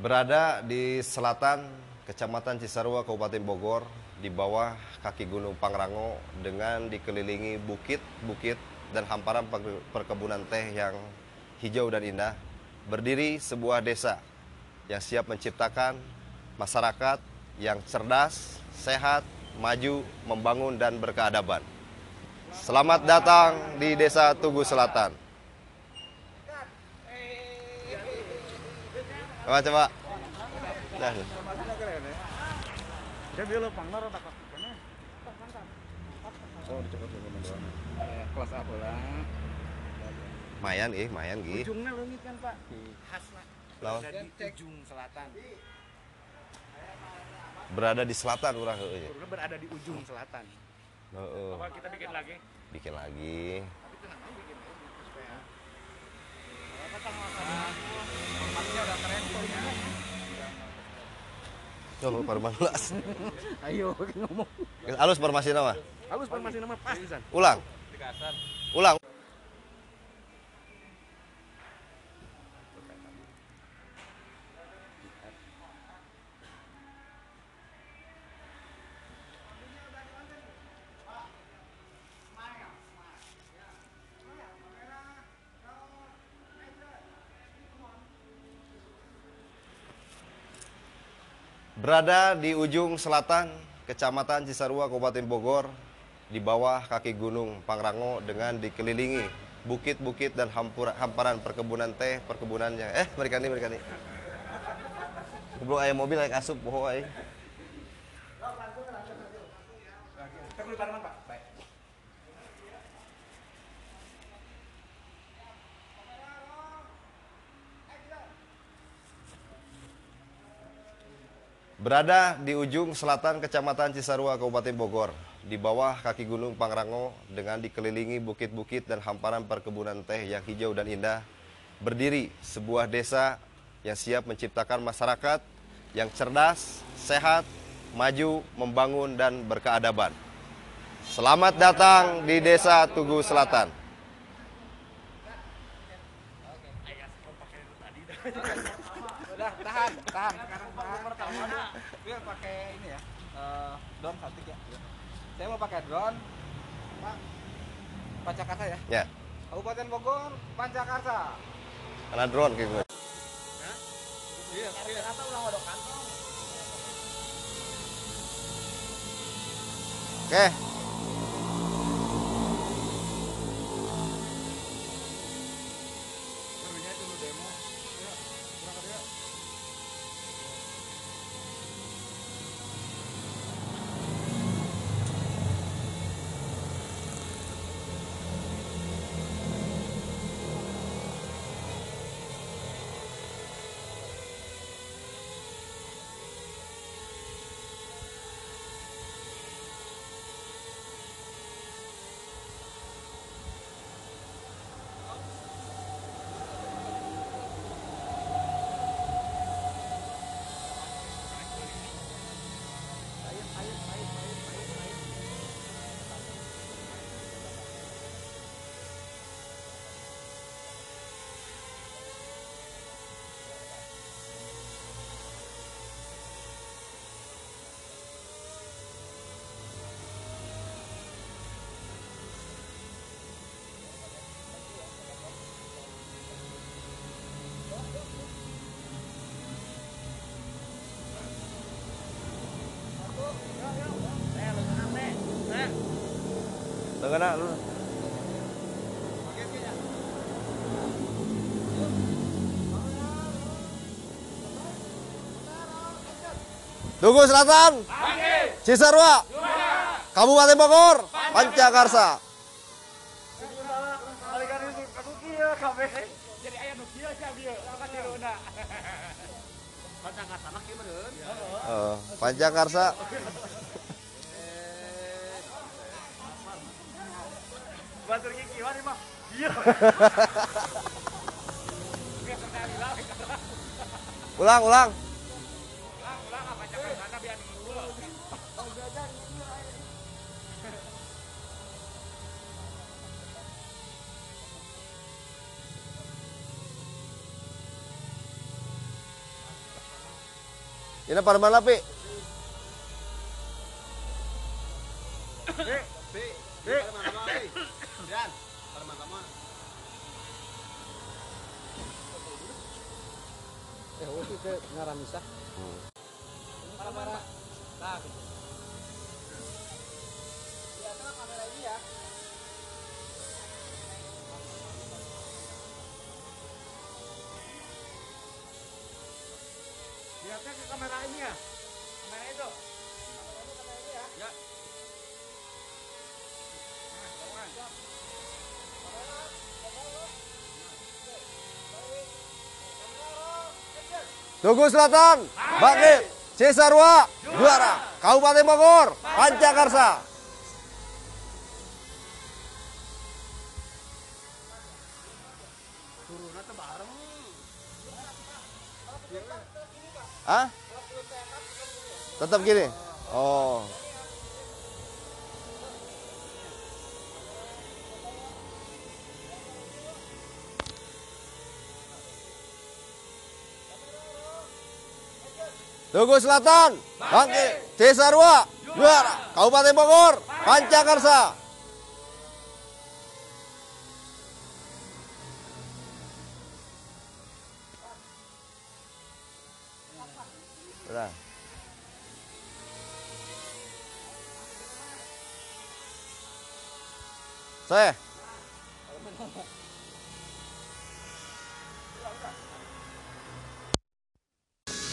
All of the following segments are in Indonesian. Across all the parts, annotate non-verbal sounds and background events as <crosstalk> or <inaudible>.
Berada di selatan Kecamatan Cisarua, Kabupaten Bogor, di bawah kaki Gunung Pangrango dengan dikelilingi bukit-bukit dan hamparan perkebunan teh yang hijau dan indah, berdiri sebuah desa yang siap menciptakan masyarakat yang cerdas, sehat, maju, membangun, dan berkeadaban. Selamat datang di Desa Tugu Selatan. Coba coba. Nah. kelas apa lah Mayan ih, mayan ih. ujungnya leungit kan pak khas lah Lawan. Ada di ujung selatan Berada di selatan urang heueuh. Kurna berada di ujung selatan Heeh. apa kita bikin lagi Bikin lagi. tapi tenang aja bikin supaya formatnya udah keren Coba parman ulas. <laughs> ayo ngomong Alus formasi nama. halus formasi nama pas pisan Ulang. Ulang. Berada di ujung selatan Kecamatan Cisarua, Kabupaten Bogor, di bawah kaki Gunung Pangrango dengan dikelilingi bukit-bukit dan hampura- hamparan perkebunan teh, perkebunannya. Eh, mereka nih, mereka nih. Belum ayam mobil naik asup, bohong ay. kita kulit tanaman pak baik Berada di ujung selatan Kecamatan Cisarua, Kabupaten Bogor, di bawah kaki Gunung Pangrango dengan dikelilingi bukit-bukit dan hamparan perkebunan teh yang hijau dan indah, berdiri sebuah desa yang siap menciptakan masyarakat yang cerdas, sehat, maju, membangun, dan berkeadaban. Selamat datang di Desa Tugu Selatan. Udah tahan tahan. Sekarang pertama. Pakai ini ya. Eh, drone cantik ya. Saya mau pakai drone. Pak Pancakarsa ya? Ya, Kabupaten Bogor Pancakarsa. Karena drone kayak gue. iya iya. Atau ulang odok kantong Oke. Barunya Nak lu. Tugu Selatan. Cisarua. Kabupaten Bogor. Pancakarsa. jadi ayah nu kieu sia dieu ka tiruna Pancakarsa mah kieu meureun Eh, Pancakarsa. Batur gigi wani mah iya Ulang, ulang. ulang apa Pancakarsa biar dulu Ini pada mana, Pi? Eh, oh, itu ngaramisa. Kamera. Nah, gitu. Ya, kan kamera ini ya. Lihatnya ke kamera ini ya. Kamera itu. Kamera ini ya. Ya. Nah, Tugu Selatan, Bangkit, Cisarua, juara. Kabupaten Bogor, Pancakarsa. Hah? Tetap gini? Oh. Tugu Selatan, Bangkit, Cisarua, juara. Kabupaten Bogor, Pancakarsa. Sudah. Saya.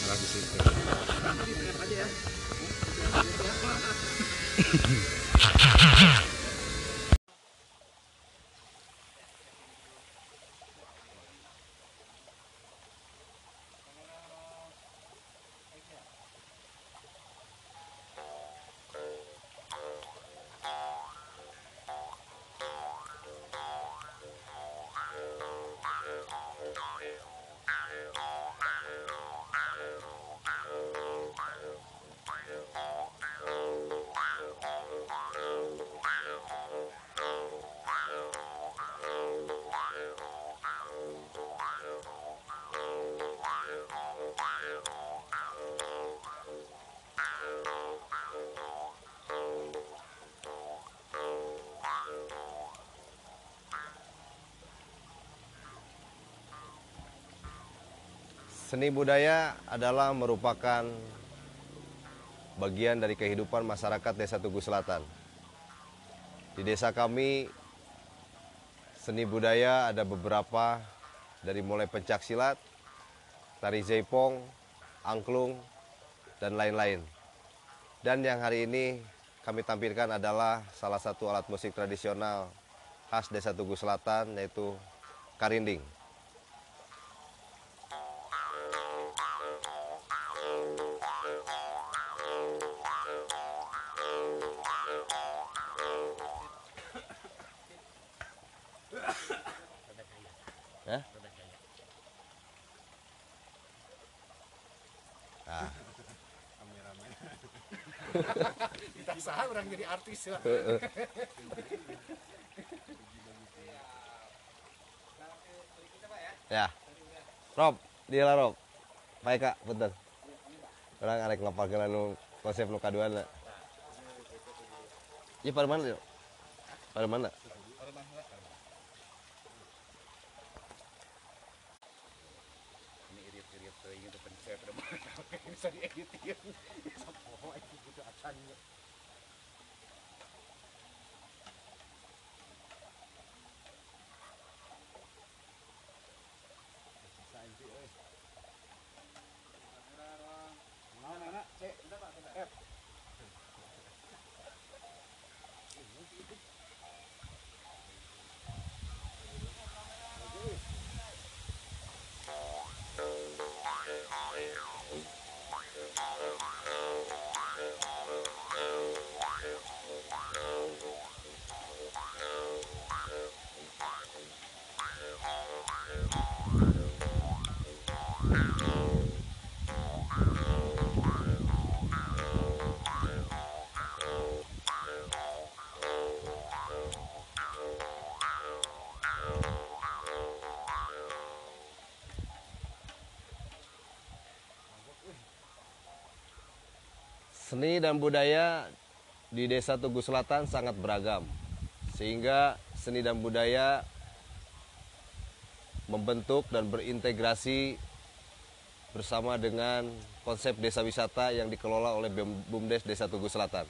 lah di situ. Ini aja ya. Seni budaya adalah merupakan bagian dari kehidupan masyarakat Desa Tugu Selatan. Di desa kami, seni budaya ada beberapa dari mulai pencak silat, tari jaipong, angklung, dan lain-lain. Dan yang hari ini kami tampilkan adalah salah satu alat musik tradisional khas Desa Tugu Selatan yaitu karinding. Artis ya. ya. Rob, dia lah Rob. Baik kak, betul. Orang arek ngapalkeun anu konsep nu kaduana. Iya pada mana yuk? Pada mana? Seni dan budaya di Desa Tugu Selatan sangat beragam. Sehingga seni dan budaya membentuk dan berintegrasi bersama dengan konsep desa wisata yang dikelola oleh BUMDes Desa Tugu Selatan.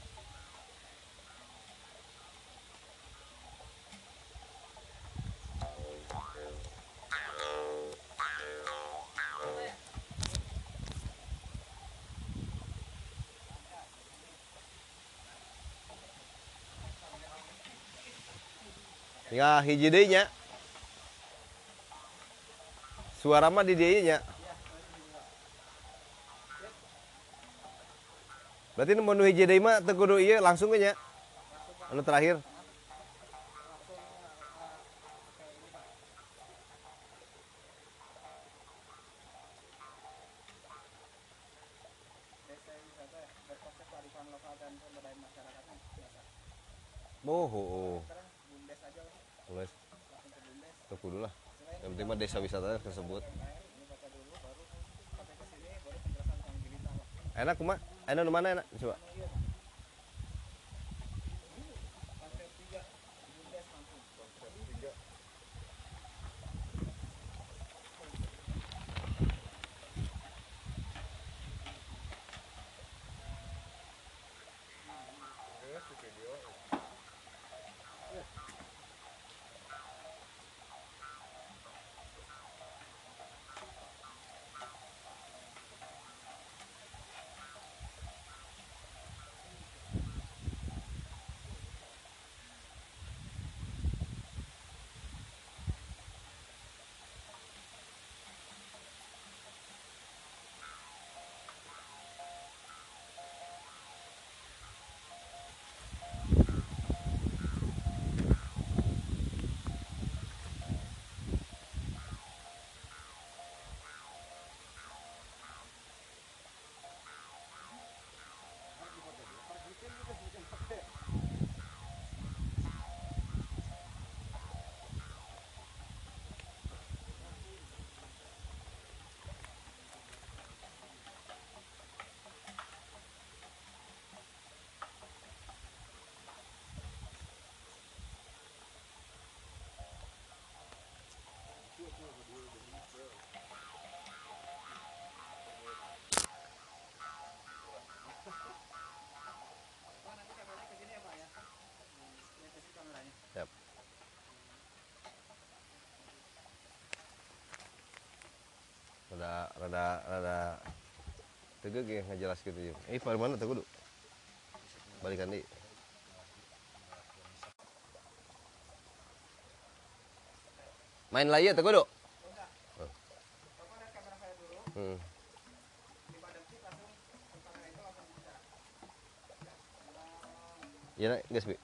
Ya hiji deui. Suara mah di dieu nya. Berarti nu hiji deui mah teu kudu langsung nya. Anu terakhir. Oh, oh, oh. Wes. Tuh kudu lah. Yang penting mah desa wisata tersebut. Enak kumah? Enak mana enak? Coba. Tegeg ya ngejelas gitu ya. Eh, pada mana tuh kudu? Balikan di. Main lagi ya tuh kudu? Hmm. Nak, guys, Bi.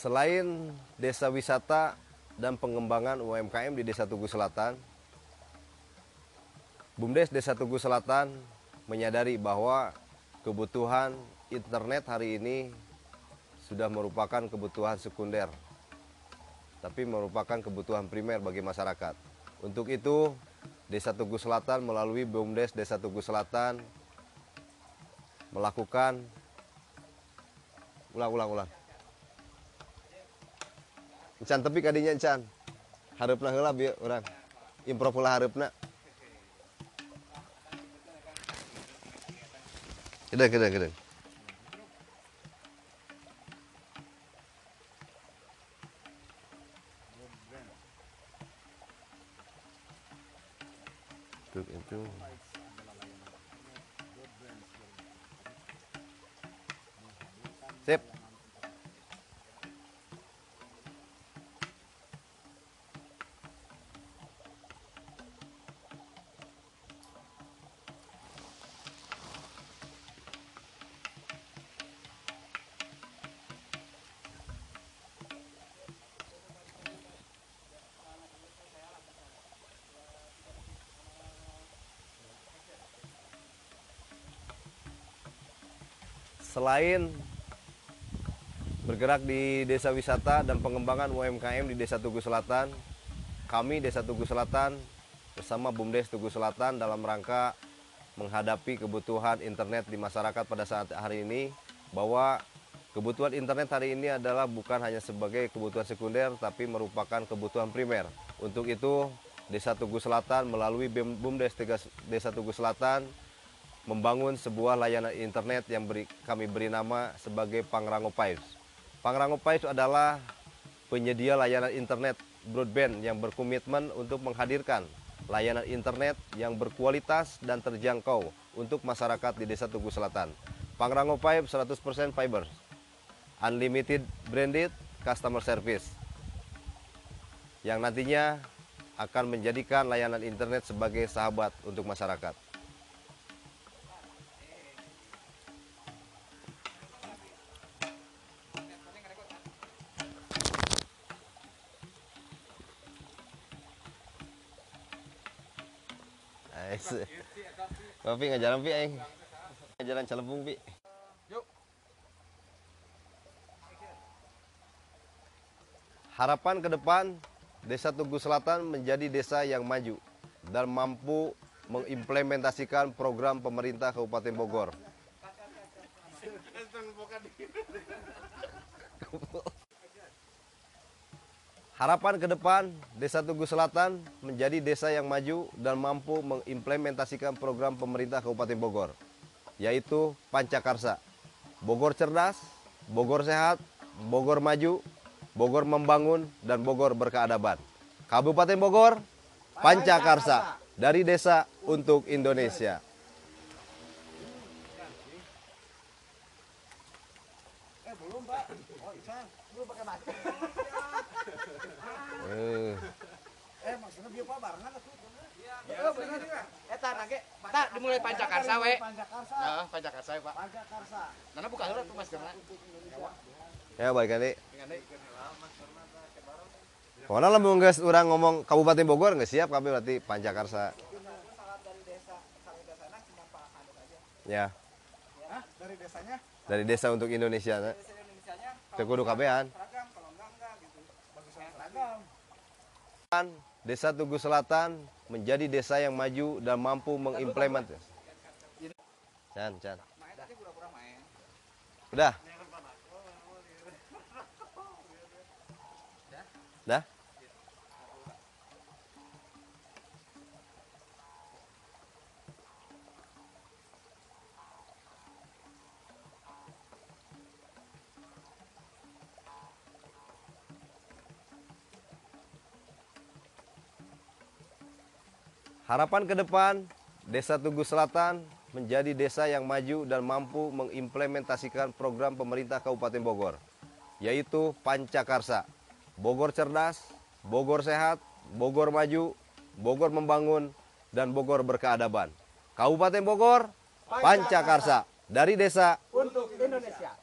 Selain desa wisata dan pengembangan UMKM di Desa Tugu Selatan, BUMDes Desa Tugu Selatan menyadari bahwa kebutuhan internet hari ini sudah merupakan kebutuhan sekunder, tapi merupakan kebutuhan primer bagi masyarakat. Untuk itu, Desa Tugu Selatan melalui BUMDes Desa Tugu Selatan melakukan ulang ulang ulang Encan tapi kadinya encan. Heula bieu urang. Improv heula harapna. Kedeng kedeng kedeng. Selain bergerak di desa wisata dan pengembangan UMKM di Desa Tugu Selatan, kami Desa Tugu Selatan bersama BUMDes Tugu Selatan dalam rangka menghadapi kebutuhan internet di masyarakat pada saat hari ini bahwa kebutuhan internet hari ini adalah bukan hanya sebagai kebutuhan sekunder tapi merupakan kebutuhan primer. Untuk itu Desa Tugu Selatan melalui BUMDes Desa Tugu Selatan membangun sebuah layanan internet yang beri, kami beri nama sebagai Pangrango Pipes. Pangrango Pipes adalah penyedia layanan internet broadband yang berkomitmen untuk menghadirkan layanan internet yang berkualitas dan terjangkau untuk masyarakat di Desa Tugu Selatan. Pangrango Pipe 100% fiber, unlimited branded customer service, yang nantinya akan menjadikan layanan internet sebagai sahabat untuk masyarakat. Tapi nggak jalan pi aing. Jalan Celebung pi. Yuk. Harapan ke depan Desa Tugu Selatan menjadi desa yang maju dan mampu mengimplementasikan program pemerintah Kabupaten Bogor. <laughs> Harapan ke depan, Desa Tugu Selatan menjadi desa yang maju dan mampu mengimplementasikan program pemerintah Kabupaten Bogor, yaitu Pancakarsa. Bogor cerdas, Bogor sehat, Bogor maju, Bogor membangun, dan Bogor berkeadaban. Kabupaten Bogor, Pancakarsa. Dari desa untuk Indonesia. Eh belum pak. Oh Isan, belum pakai masker. Eh, Eh maksudnya biar pak barengan. Iya. ya. Eta nage, tak dimulai pancakarsa we. Pancakarsa. Nah, pancakarsa Pak. Pancakarsa. Nana buka heula tuh maskerna. ya baik kali. Pokoknya lah geus orang ngomong Kabupaten Bogor nggak siap kami berarti Pancakarsa. Ya, Hah? Dari desanya dari desa untuk Indonesia. nah. desa Indonesianya Teu kudu kabehan. seragam kalau enggak enggak gitu. Bagus seragam. Desa Tugu Selatan menjadi desa yang maju dan mampu mengimplementasi. Main. Udah? Udah? Harapan ke depan, Desa Tugu Selatan menjadi desa yang maju dan mampu mengimplementasikan program pemerintah Kabupaten Bogor, yaitu Pancakarsa. Bogor cerdas, Bogor sehat, Bogor maju, Bogor membangun, dan Bogor berkeadaban. Kabupaten Bogor, Pancakarsa. Dari desa Untuk Indonesia.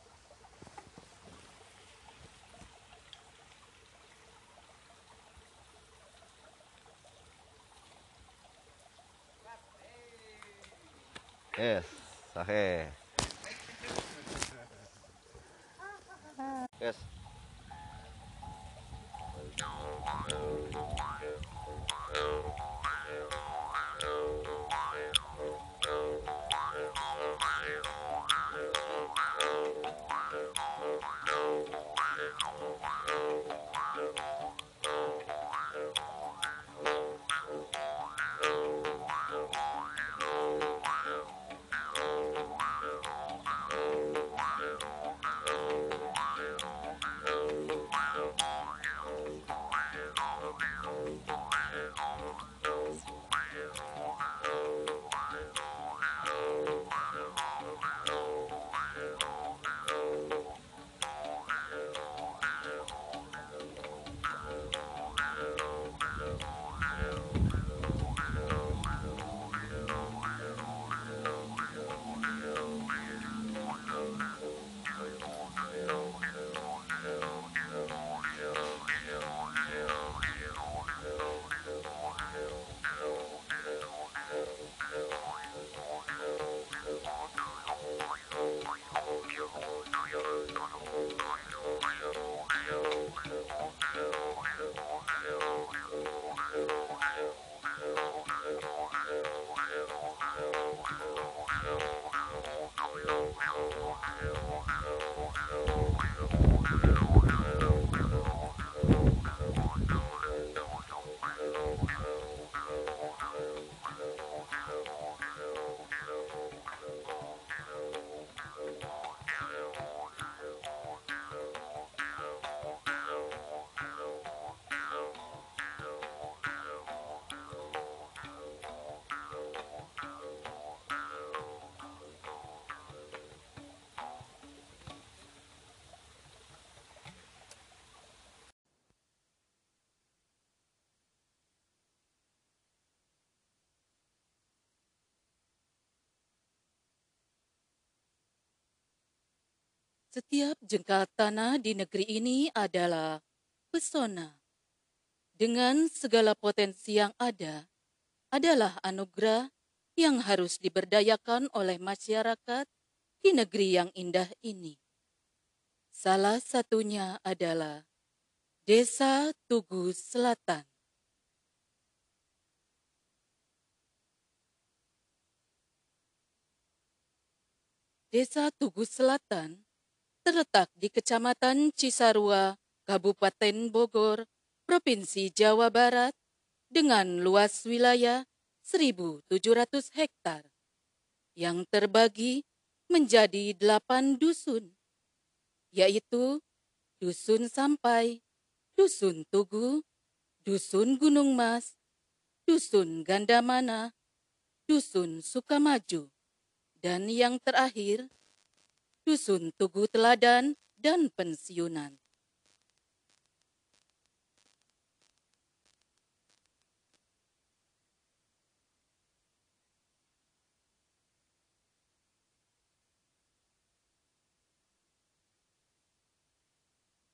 Yes, sahe. Yes. Setiap jengkal tanah di negeri ini adalah pesona. Dengan segala potensi yang ada, adalah anugerah yang harus diberdayakan oleh masyarakat di negeri yang indah ini. Salah satunya adalah Desa Tugu Selatan. Desa Tugu Selatan terletak di Kecamatan Cisarua, Kabupaten Bogor, Provinsi Jawa Barat, dengan luas wilayah 1.700 hektar yang terbagi menjadi delapan dusun, yaitu Dusun Sampai, Dusun Tugu, Dusun Gunung Mas, Dusun Gandamana, Dusun Sukamaju, dan yang terakhir, Dusun Tugu Teladan dan Pensiunan.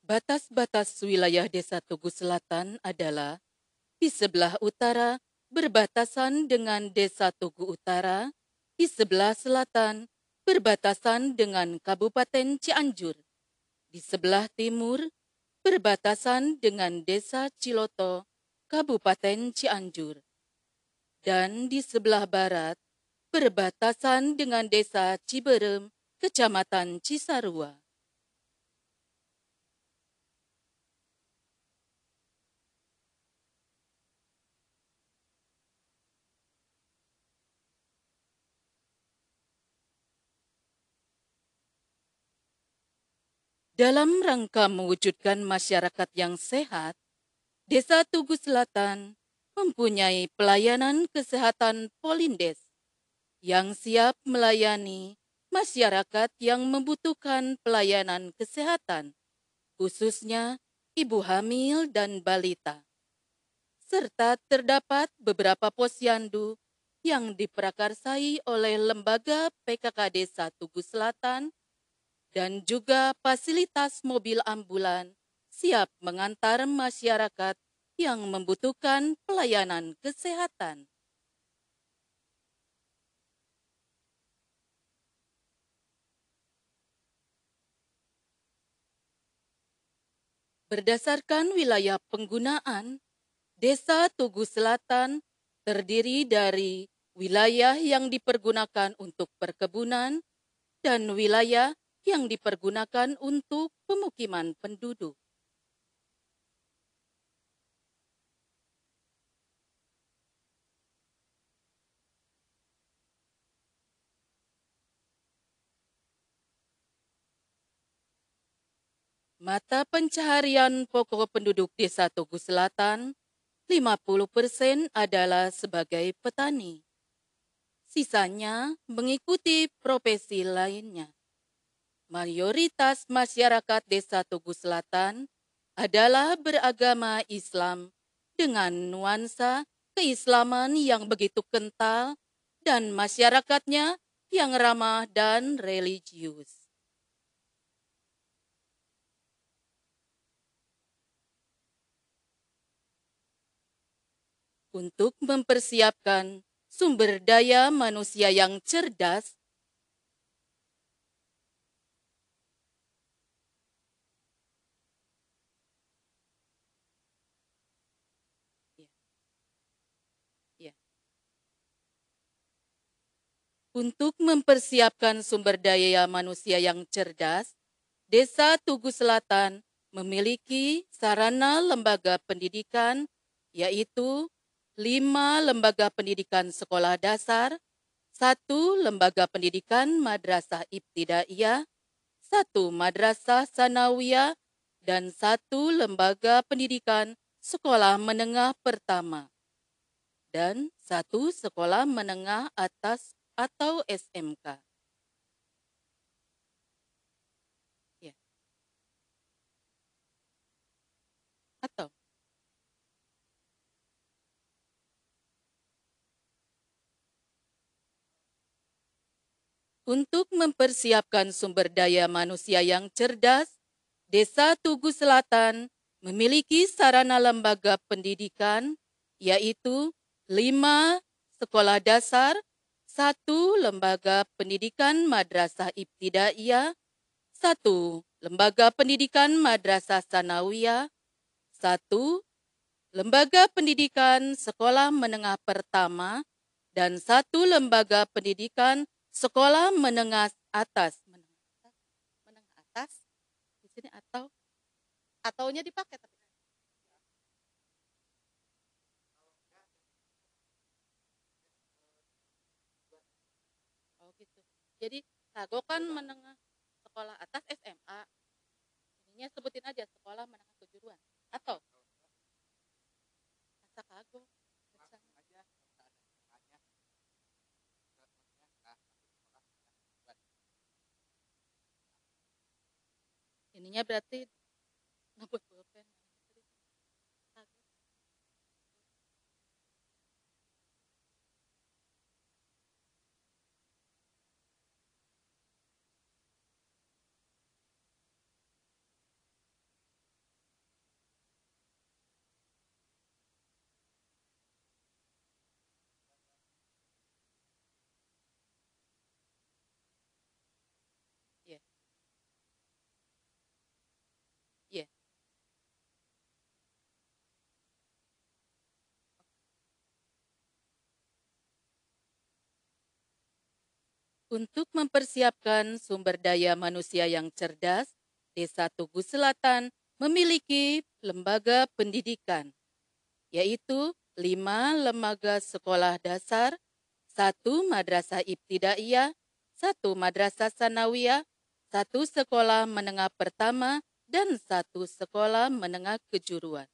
Batas-batas wilayah Desa Tugu Selatan adalah di sebelah utara berbatasan dengan Desa Tugu Utara, di sebelah selatan berbatasan dengan Kabupaten Cianjur, di sebelah timur berbatasan dengan Desa Ciloto, Kabupaten Cianjur, dan di sebelah barat berbatasan dengan Desa Ciberem, Kecamatan Cisarua. Dalam rangka mewujudkan masyarakat yang sehat, Desa Tugu Selatan mempunyai pelayanan kesehatan polindes yang siap melayani masyarakat yang membutuhkan pelayanan kesehatan, khususnya ibu hamil dan balita. Serta terdapat beberapa posyandu yang diprakarsai oleh lembaga PKK Desa Tugu Selatan dan juga fasilitas mobil ambulan siap mengantar masyarakat yang membutuhkan pelayanan kesehatan. Berdasarkan wilayah penggunaan, Desa Tugu Selatan terdiri dari wilayah yang dipergunakan untuk perkebunan dan wilayah yang dipergunakan untuk pemukiman penduduk. Mata pencaharian pokok penduduk Desa Tugu Selatan 50% adalah sebagai petani. Sisanya mengikuti profesi lainnya. Mayoritas masyarakat Desa Tugu Selatan adalah beragama Islam dengan nuansa keislaman yang begitu kental dan masyarakatnya yang ramah dan religius. Untuk mempersiapkan sumber daya manusia yang cerdas Untuk mempersiapkan sumber daya manusia yang cerdas, Desa Tugu Selatan memiliki sarana lembaga pendidikan, yaitu lima lembaga pendidikan sekolah dasar, satu lembaga pendidikan madrasah ibtidaiyah, satu madrasah sanawiyah, dan satu lembaga pendidikan sekolah menengah pertama, dan satu sekolah menengah atas atau SMK. Ya. Atau Untuk mempersiapkan sumber daya manusia yang cerdas, Desa Tugu Selatan memiliki sarana lembaga pendidikan, yaitu lima sekolah dasar, satu lembaga pendidikan madrasah ibtidaiyah, satu lembaga pendidikan madrasah sanawiyah, satu lembaga pendidikan sekolah menengah pertama, dan satu lembaga pendidikan sekolah menengah atas. Menengah atas? Menengah atas? Di sini atau? Ataunya dipakai tapi. Oh gitu. Jadi Sago kan menengah sekolah atas SMA. Ininya sebutin aja sekolah menengah kejuruan. Atau? Masa Kago. Ininya berarti ngebut Untuk mempersiapkan sumber daya manusia yang cerdas, Desa Tugu Selatan memiliki lembaga pendidikan, yaitu lima lembaga sekolah dasar, satu madrasah ibtidaiyah, satu madrasah sanawiyah, satu sekolah menengah pertama, dan satu sekolah menengah kejuruan.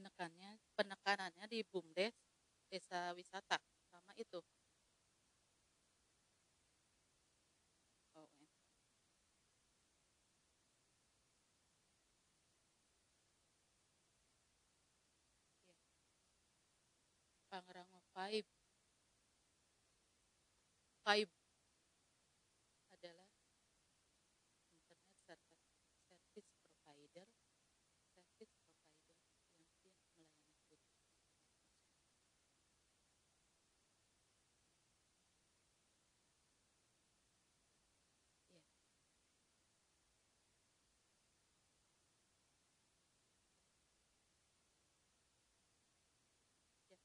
Penekannya penekanannya di BUMDes desa wisata sama itu. Iya. Pangrango 5 5 adalah internet service service provider service provider yang siap melayani kebutuhan Ya. Ya.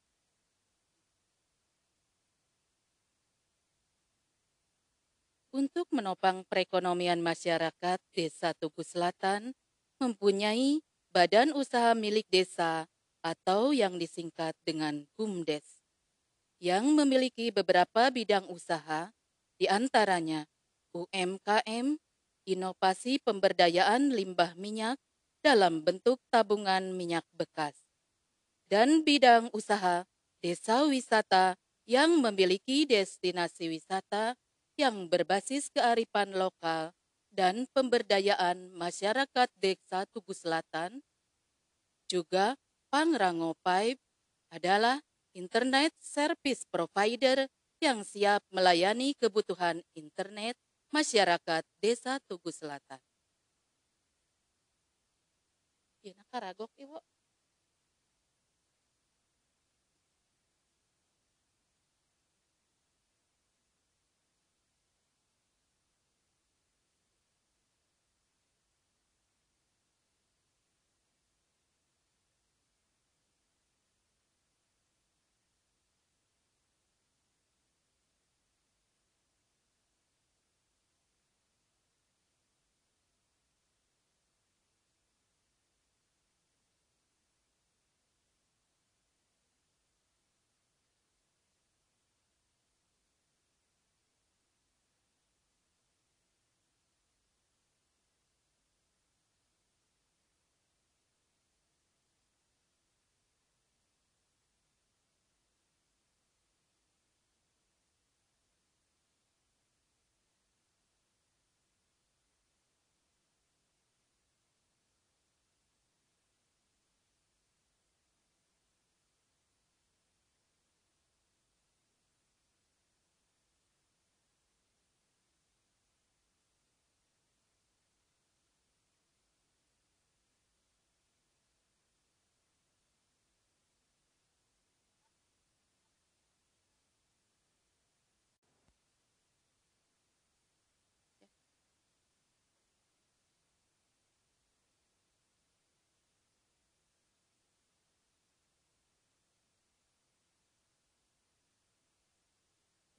Untuk menopang perekonomian masyarakat Desa Tugu Selatan mempunyai badan usaha milik desa atau yang disingkat dengan BUMDes yang memiliki beberapa bidang usaha di antaranya UMKM, inovasi pemberdayaan limbah minyak dalam bentuk tabungan minyak bekas, dan bidang usaha desa wisata yang memiliki destinasi wisata yang berbasis kearifan lokal dan pemberdayaan masyarakat Desa Tugu Selatan. Juga Pangrango Pipe adalah internet service provider yang siap melayani kebutuhan internet masyarakat Desa Tugu Selatan. Iya, nakaragok, Ibu.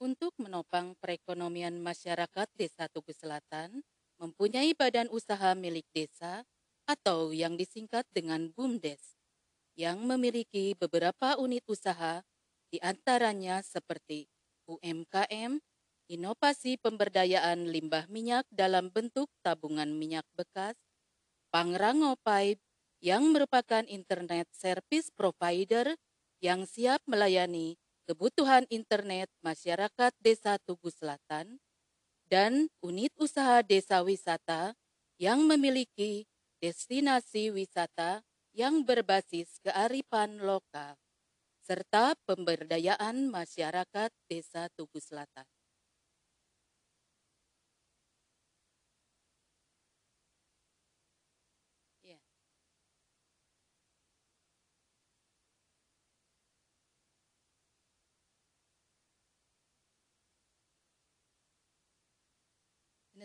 Untuk menopang perekonomian masyarakat Desa Tugu Selatan, mempunyai badan usaha milik desa atau yang disingkat dengan BUMDes, yang memiliki beberapa unit usaha, di antaranya seperti UMKM, inovasi pemberdayaan limbah minyak dalam bentuk tabungan minyak bekas, Pangrango Pipe, yang merupakan internet service provider yang siap melayani kebutuhan internet masyarakat Desa Tugu Selatan, dan unit usaha desa wisata yang memiliki destinasi wisata yang berbasis kearifan lokal, serta pemberdayaan masyarakat Desa Tugu Selatan.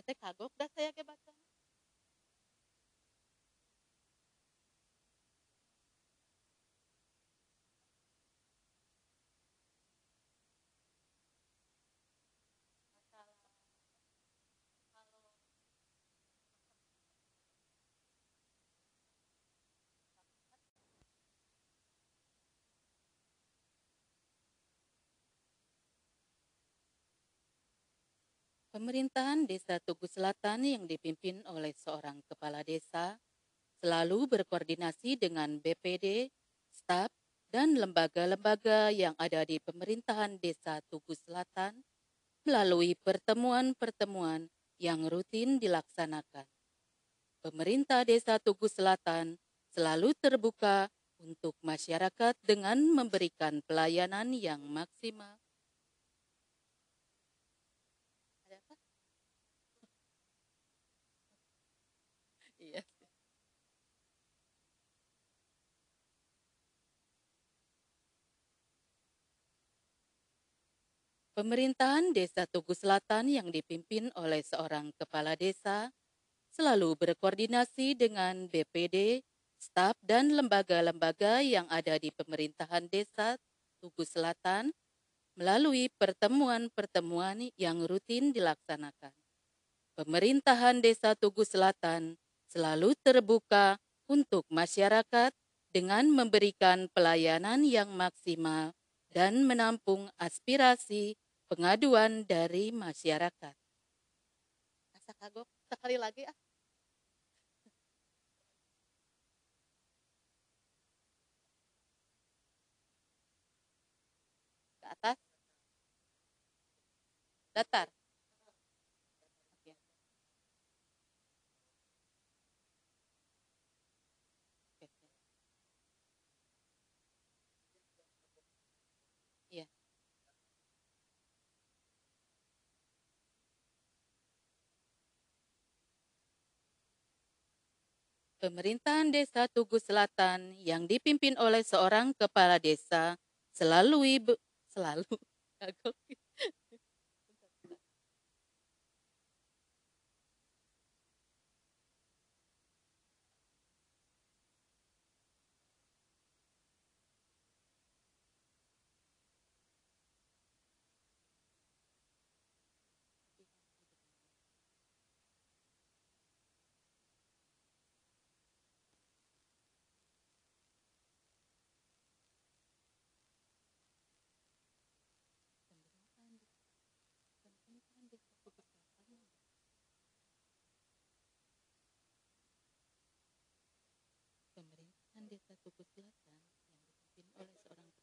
Ini teh kagok dah saya ke baca. Pemerintahan Desa Tugu Selatan yang dipimpin oleh seorang kepala desa selalu berkoordinasi dengan BPD staf, dan lembaga-lembaga yang ada di pemerintahan Desa Tugu Selatan melalui pertemuan-pertemuan yang rutin dilaksanakan. Pemerintah Desa Tugu Selatan selalu terbuka untuk masyarakat dengan memberikan pelayanan yang maksimal. Iya. Pemerintahan Desa Tugu Selatan yang dipimpin oleh seorang kepala desa selalu berkoordinasi dengan BPD, staf dan lembaga-lembaga yang ada di pemerintahan Desa Tugu Selatan melalui pertemuan-pertemuan yang rutin dilaksanakan. Pemerintahan Desa Tugu Selatan selalu terbuka untuk masyarakat dengan memberikan pelayanan yang maksimal dan menampung aspirasi pengaduan dari masyarakat. Asa kagok sekali lagi ah. Ke. Datar. Pemerintahan Desa Tugu Selatan yang dipimpin oleh seorang kepala desa selalu ibu selalu <laughs> Desa Tugu Selatan yang dipimpin oleh seorang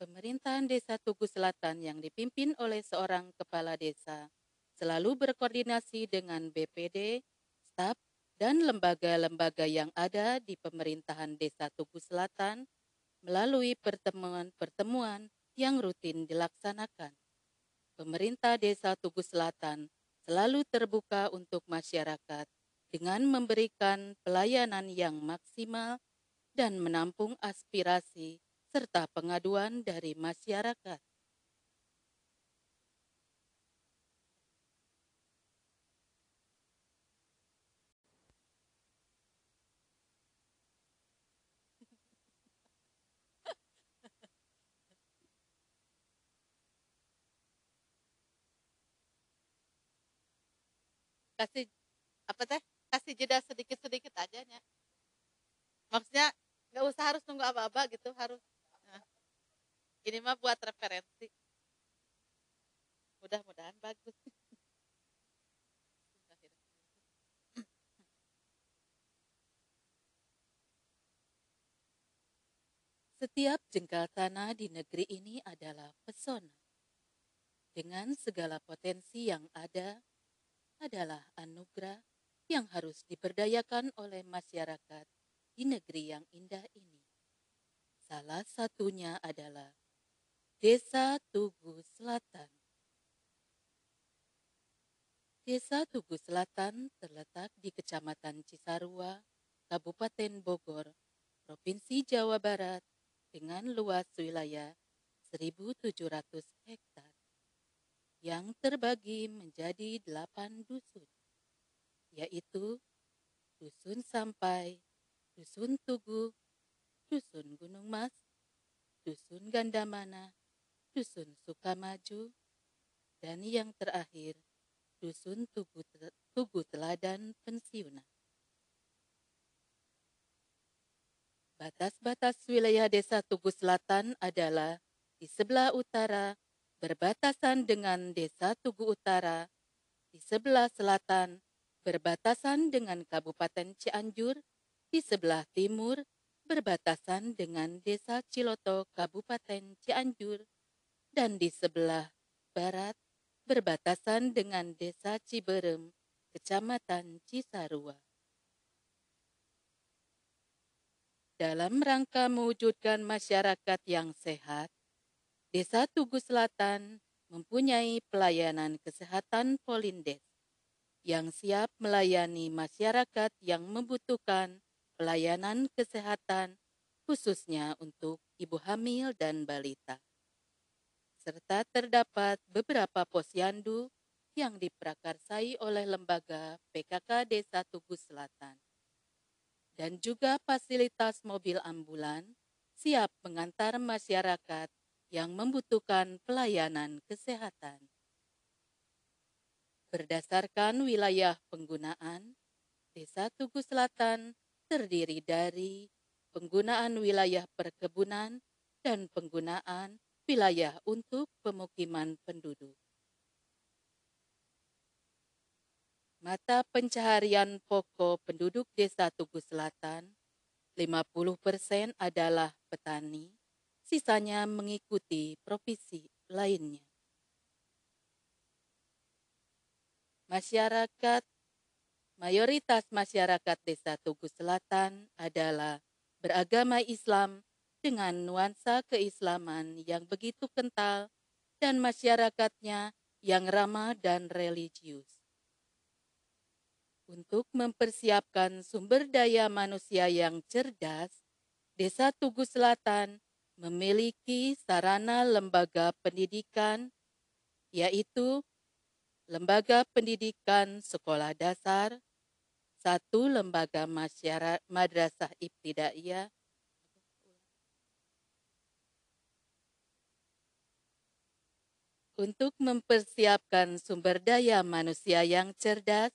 Pemerintahan Desa Tugu Selatan yang dipimpin oleh seorang kepala desa selalu berkoordinasi dengan BPD, staf, dan lembaga-lembaga yang ada di pemerintahan Desa Tugu Selatan melalui pertemuan-pertemuan yang rutin dilaksanakan. Pemerintah Desa Tugu Selatan selalu terbuka untuk masyarakat dengan memberikan pelayanan yang maksimal dan menampung aspirasi serta pengaduan dari masyarakat. Kasih apa teh? Kasih jeda sedikit-sedikit aja nya. Maksudnya nggak usah harus nunggu apa-apa gitu harus ini mah buat referensi mudah-mudahan bagus Setiap jengkal tanah di negeri ini adalah pesona. Dengan segala potensi yang ada, adalah anugerah yang harus diberdayakan oleh masyarakat di negeri yang indah ini. Salah satunya adalah Desa Tugu Selatan. Desa Tugu Selatan terletak di Kecamatan Cisarua, Kabupaten Bogor, Provinsi Jawa Barat dengan luas wilayah 1.700 hektar yang terbagi menjadi delapan dusun, yaitu Dusun Sampai, Dusun Tugu, Dusun Gunung Mas, Dusun Gandamana, Dusun Sukamaju, dan yang terakhir, Dusun Tugu, Tugu Teladan Pensiunan. Batas-batas wilayah Desa Tugu Selatan adalah di sebelah utara berbatasan dengan Desa Tugu Utara, di sebelah selatan berbatasan dengan Kabupaten Cianjur, di sebelah timur berbatasan dengan Desa Ciloto, Kabupaten Cianjur, dan di sebelah barat berbatasan dengan Desa Ciberem, Kecamatan Cisarua. Dalam rangka mewujudkan masyarakat yang sehat, Desa Tugu Selatan mempunyai pelayanan kesehatan Polindes yang siap melayani masyarakat yang membutuhkan pelayanan kesehatan khususnya untuk ibu hamil dan balita. Serta terdapat beberapa posyandu yang diprakarsai oleh lembaga PKK Desa Tugu Selatan dan juga fasilitas mobil ambulan siap mengantar masyarakat yang membutuhkan pelayanan kesehatan. Berdasarkan wilayah penggunaan, Desa Tugu Selatan terdiri dari penggunaan wilayah perkebunan dan penggunaan wilayah untuk pemukiman penduduk. Mata pencaharian pokok penduduk Desa Tugu Selatan, 50% adalah petani, sisanya mengikuti profesi lainnya. Masyarakat mayoritas masyarakat Desa Tugu Selatan adalah beragama Islam dengan nuansa keislaman yang begitu kental dan masyarakatnya yang ramah dan religius. Untuk mempersiapkan sumber daya manusia yang cerdas, Desa Tugu Selatan memiliki sarana lembaga pendidikan, yaitu lembaga pendidikan sekolah dasar, satu lembaga masyarakat madrasah ibtidaiyah, untuk mempersiapkan sumber daya manusia yang cerdas,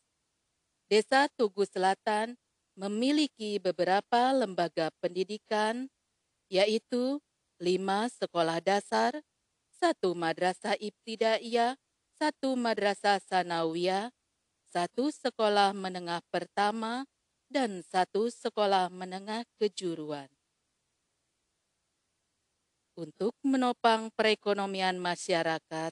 Desa Tugu Selatan memiliki beberapa lembaga pendidikan, yaitu lima sekolah dasar, satu madrasah ibtidaiyah, satu madrasah sanawiyah, satu sekolah menengah pertama, dan satu sekolah menengah kejuruan. Untuk menopang perekonomian masyarakat,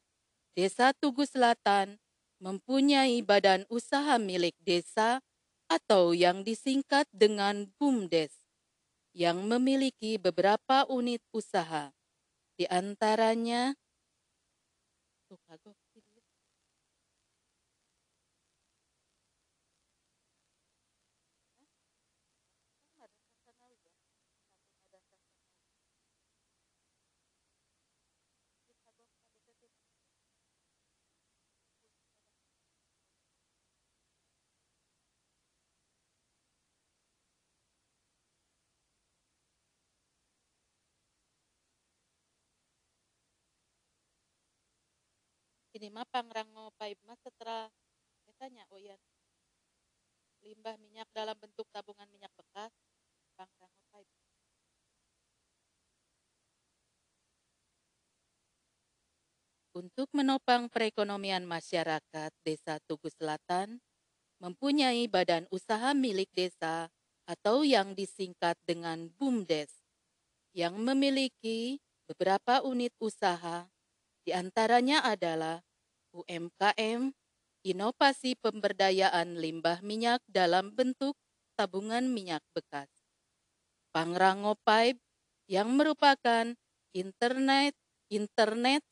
Desa Tugu Selatan mempunyai badan usaha milik desa atau yang disingkat dengan BUMDes yang memiliki beberapa unit usaha. Di antaranya ini mah pangrango paip mas setelah katanya oh iya limbah minyak dalam bentuk tabungan minyak bekas pangrango paip Untuk menopang perekonomian masyarakat Desa Tugu Selatan, mempunyai badan usaha milik desa atau yang disingkat dengan BUMDes, yang memiliki beberapa unit usaha di antaranya adalah UMKM, inovasi pemberdayaan limbah minyak dalam bentuk tabungan minyak bekas. Pangrango Pipe yang merupakan internet internet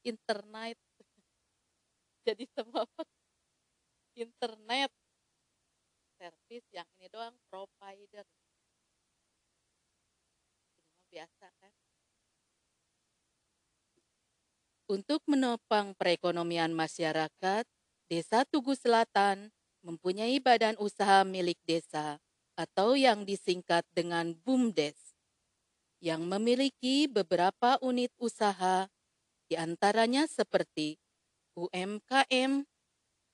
internet. <laughs> Jadi semua internet service yang ini doang provider. Ini biasa kan Untuk menopang perekonomian masyarakat, Desa Tugu Selatan mempunyai badan usaha milik desa atau yang disingkat dengan BUMDes yang memiliki beberapa unit usaha, di antaranya seperti UMKM,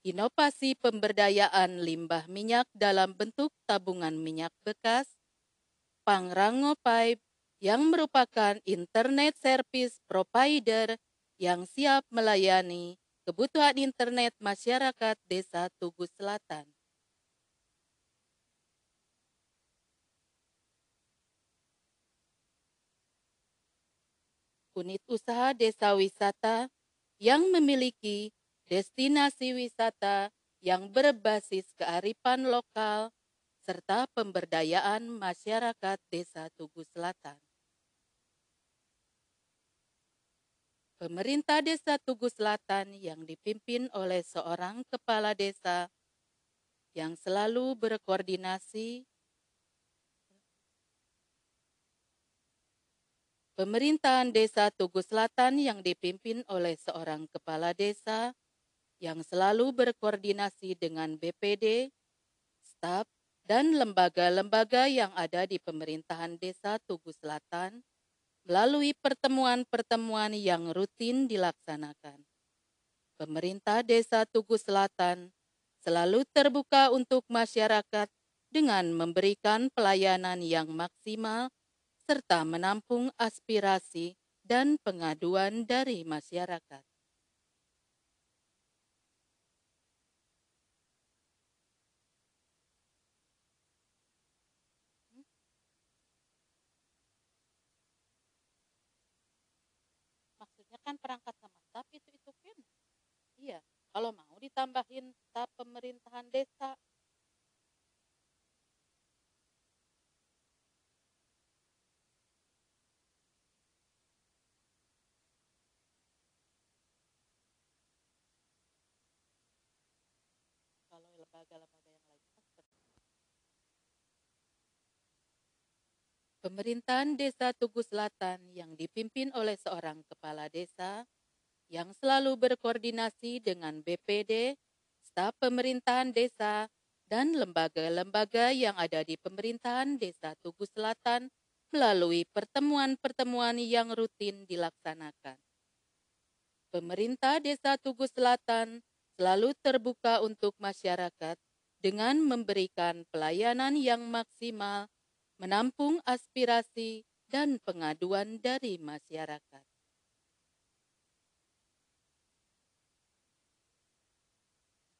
inovasi pemberdayaan limbah minyak dalam bentuk tabungan minyak bekas, Pangrango Pipe yang merupakan internet service provider yang siap melayani kebutuhan internet masyarakat Desa Tugu Selatan. Unit usaha desa wisata yang memiliki destinasi wisata yang berbasis kearifan lokal serta pemberdayaan masyarakat Desa Tugu Selatan. Pemerintah Desa Tugu Selatan yang dipimpin oleh seorang kepala desa yang selalu berkoordinasi Pemerintahan Desa Tugu Selatan yang dipimpin oleh seorang kepala desa yang selalu berkoordinasi dengan BPD, staf, dan lembaga-lembaga yang ada di pemerintahan Desa Tugu Selatan melalui pertemuan-pertemuan yang rutin dilaksanakan. Pemerintah Desa Tugu Selatan selalu terbuka untuk masyarakat dengan memberikan pelayanan yang maksimal serta menampung aspirasi dan pengaduan dari masyarakat. Maksudnya perangkat sama staf itu itu kan? Iya, kalau mau ditambahin staf pemerintahan desa kalau lembaga-lembaga yang lain kan seperti Pemerintahan Desa Tugu Selatan yang dipimpin oleh seorang kepala desa yang selalu berkoordinasi dengan BPD, staf pemerintahan desa, dan lembaga-lembaga yang ada di pemerintahan Desa Tugu Selatan melalui pertemuan-pertemuan yang rutin dilaksanakan. Pemerintah Desa Tugu Selatan selalu terbuka untuk masyarakat dengan memberikan pelayanan yang maksimal, menampung aspirasi dan pengaduan dari masyarakat.